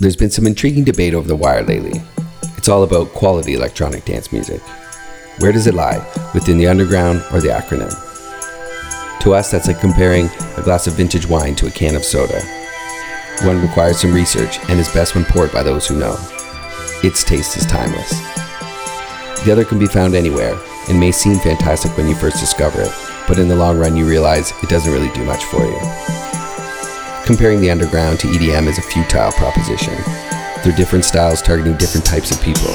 There's been some intriguing debate over the wire lately. It's all about quality electronic dance music. Where does it lie, within the underground or the acronym? To us, that's like comparing a glass of vintage wine to a can of soda. One requires some research and is best when poured by those who know. Its taste is timeless. The other can be found anywhere and may seem fantastic when you first discover it, but in the long run, you realize it doesn't really do much for you. Comparing the underground to EDM is a futile proposition. They're different styles targeting different types of people.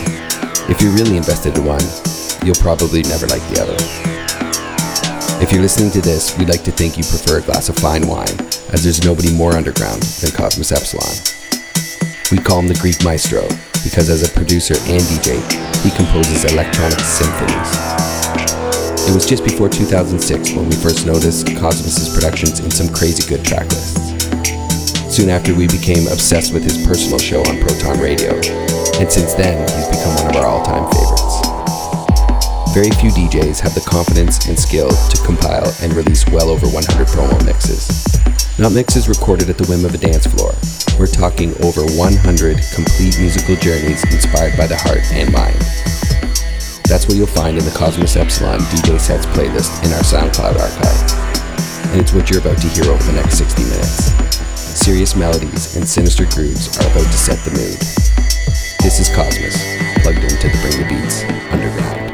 If you're really invested in one, you'll probably never like the other. If you're listening to this, we'd like to think you prefer a glass of fine wine, as there's nobody more underground than Kosmas Epsilon. We call him the Greek Maestro, because as a producer and DJ, he composes electronic symphonies. It was just before 2006 when we first noticed Kosmas's productions in some crazy good track lists. Soon after, we became obsessed with his personal show on Proton Radio, and since then, he's become one of our all-time favorites. Very few DJs have the confidence and skill to compile and release well over 100 promo mixes. Not mixes recorded at the whim of a dance floor. We're talking over 100 complete musical journeys inspired by the heart and mind. That's what you'll find in the Kosmas Epsilon DJ sets playlist in our SoundCloud archive. And it's what you're about to hear over the next 60 minutes. Serious melodies and sinister grooves are about to set the mood. This is Kosmas, plugged into the Bring the Beats underground.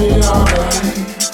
be alright.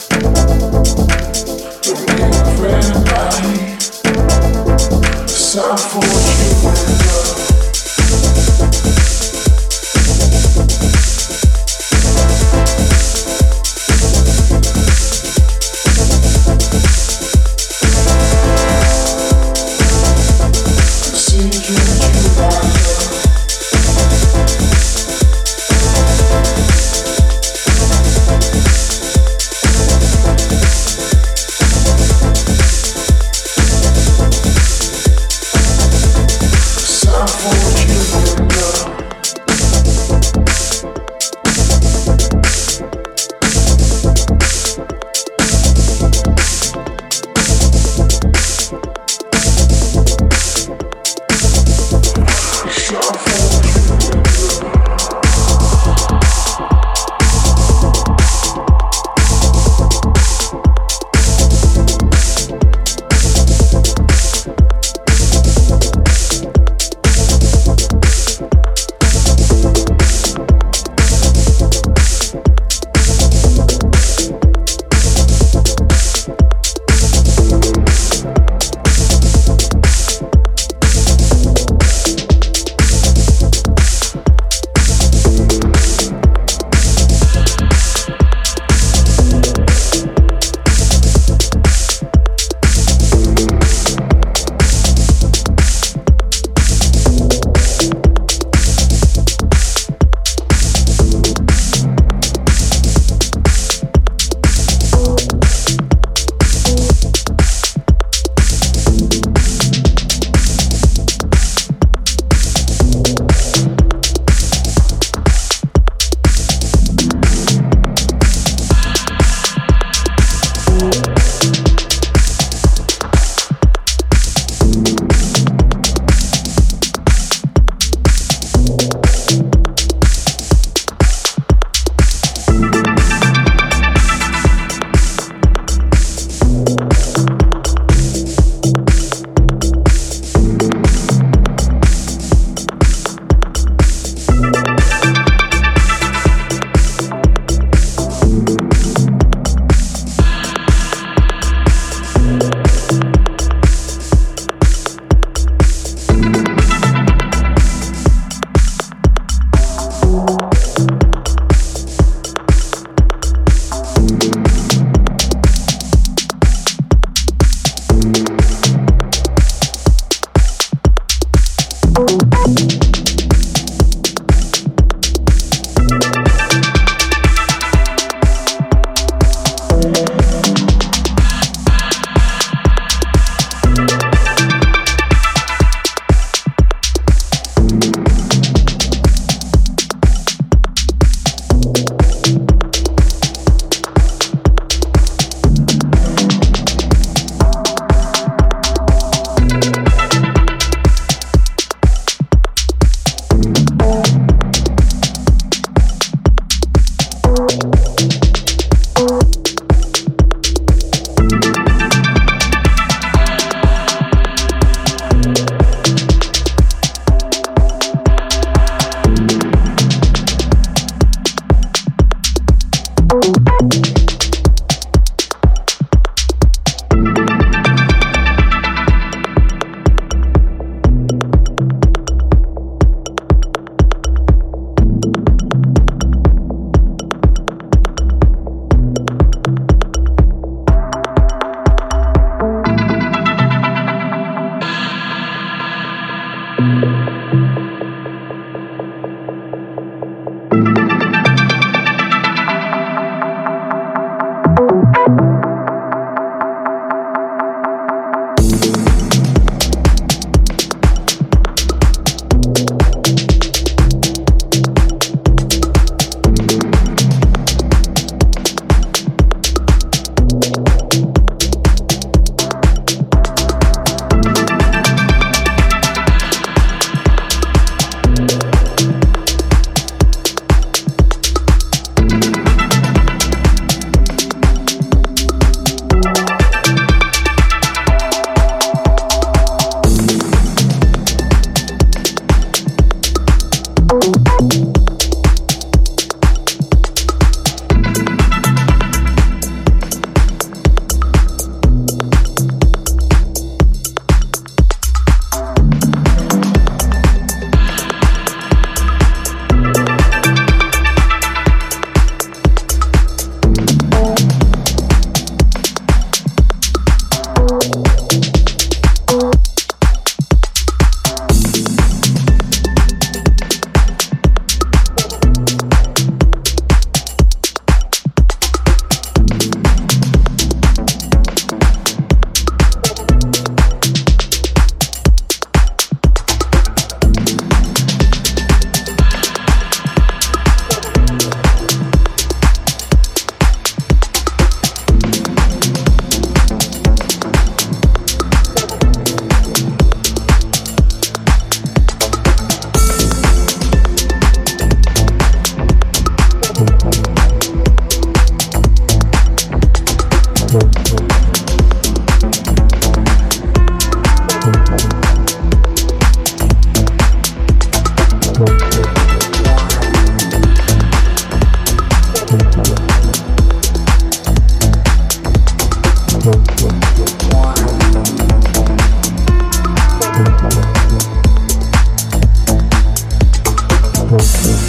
Thank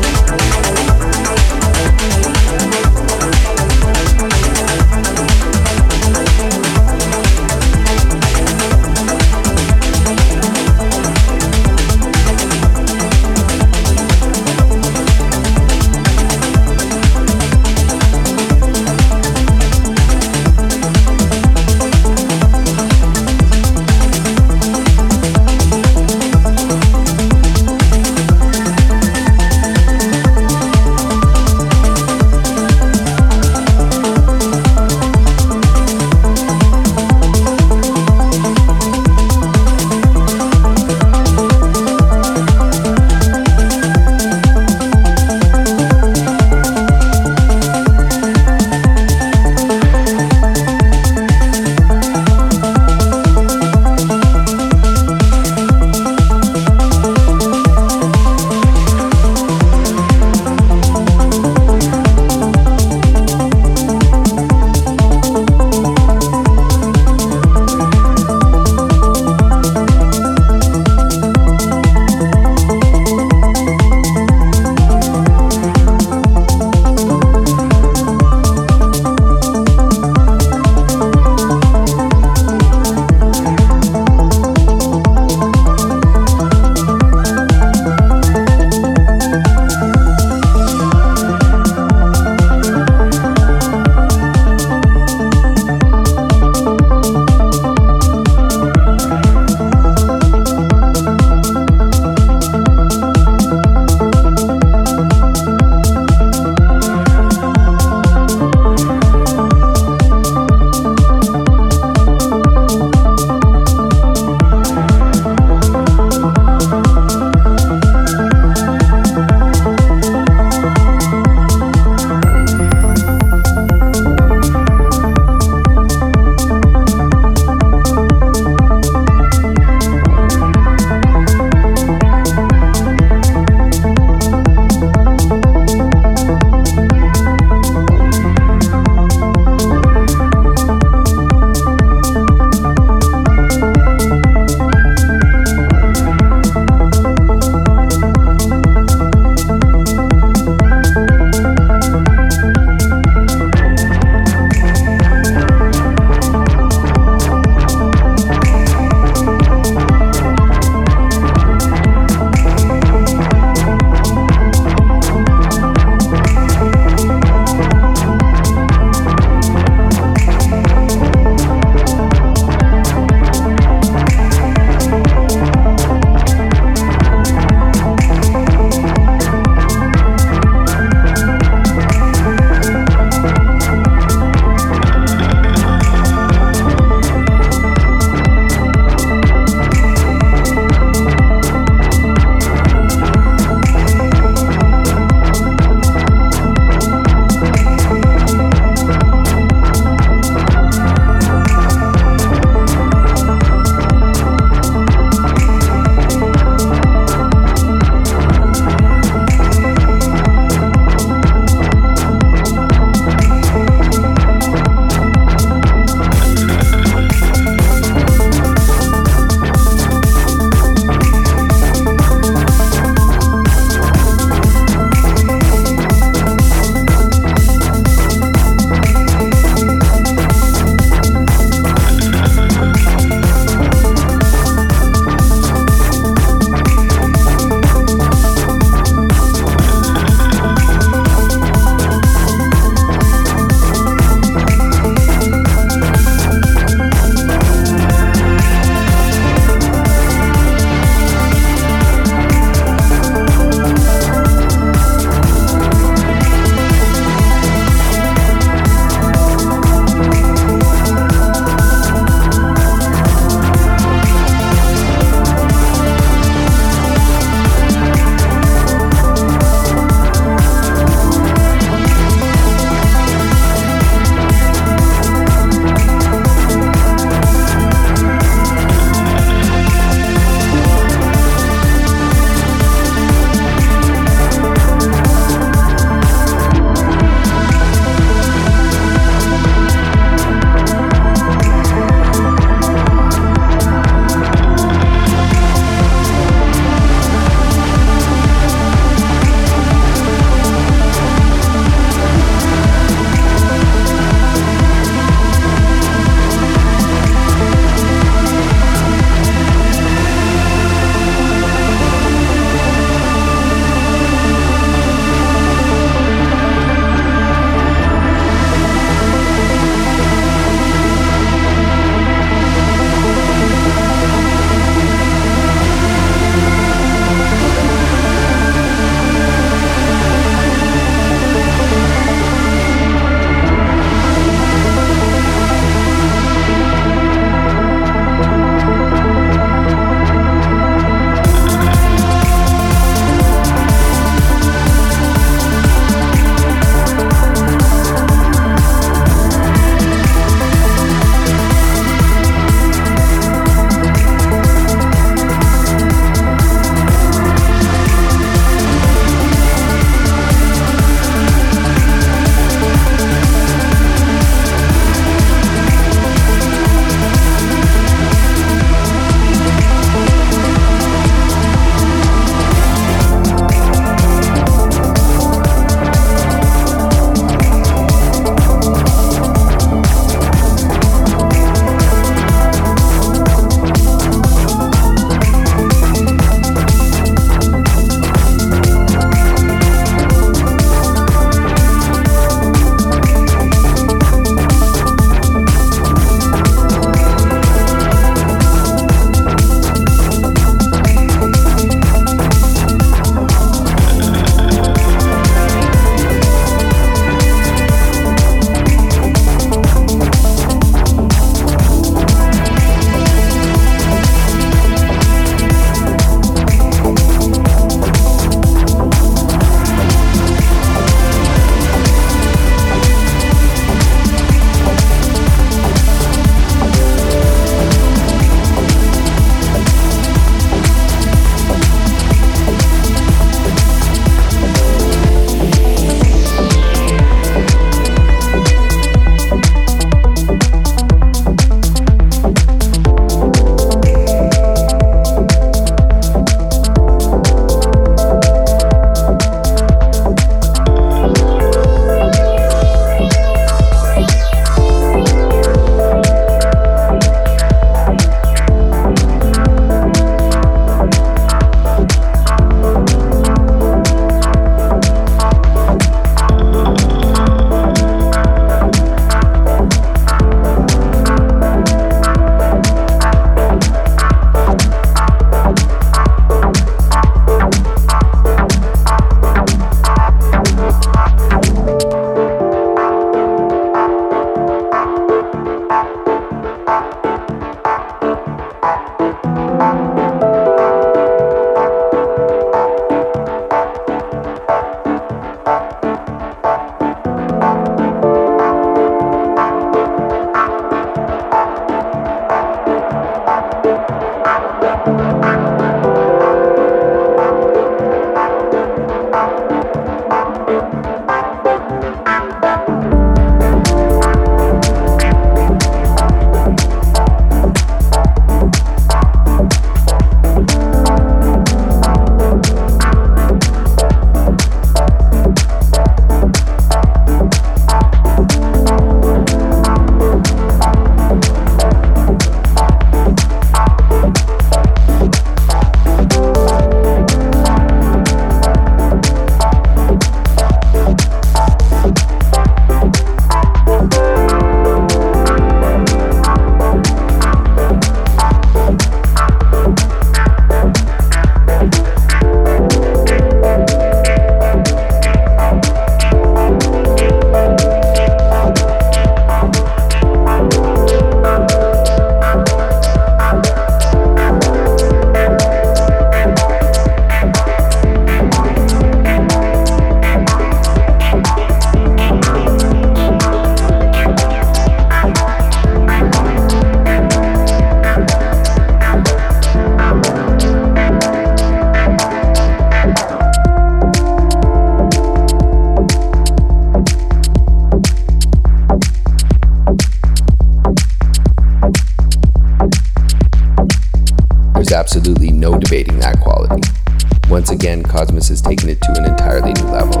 Kosmas has taken it to an entirely new level.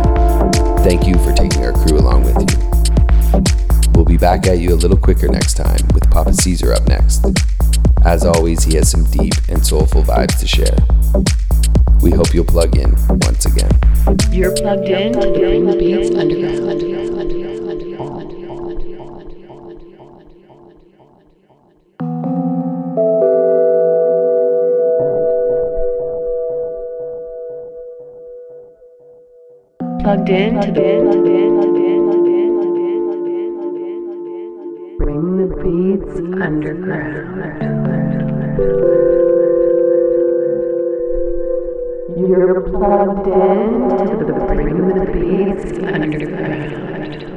Thank you for taking our crew along with you. We'll be back at you a little quicker next time with Papa Caesar up next. As always, he has some deep and soulful vibes to share. We hope you'll plug in once again. You're plugged in to the Beats Underground. Plugged in to the Bring the Beats Underground. You're plugged in to the Bring the Beats Underground.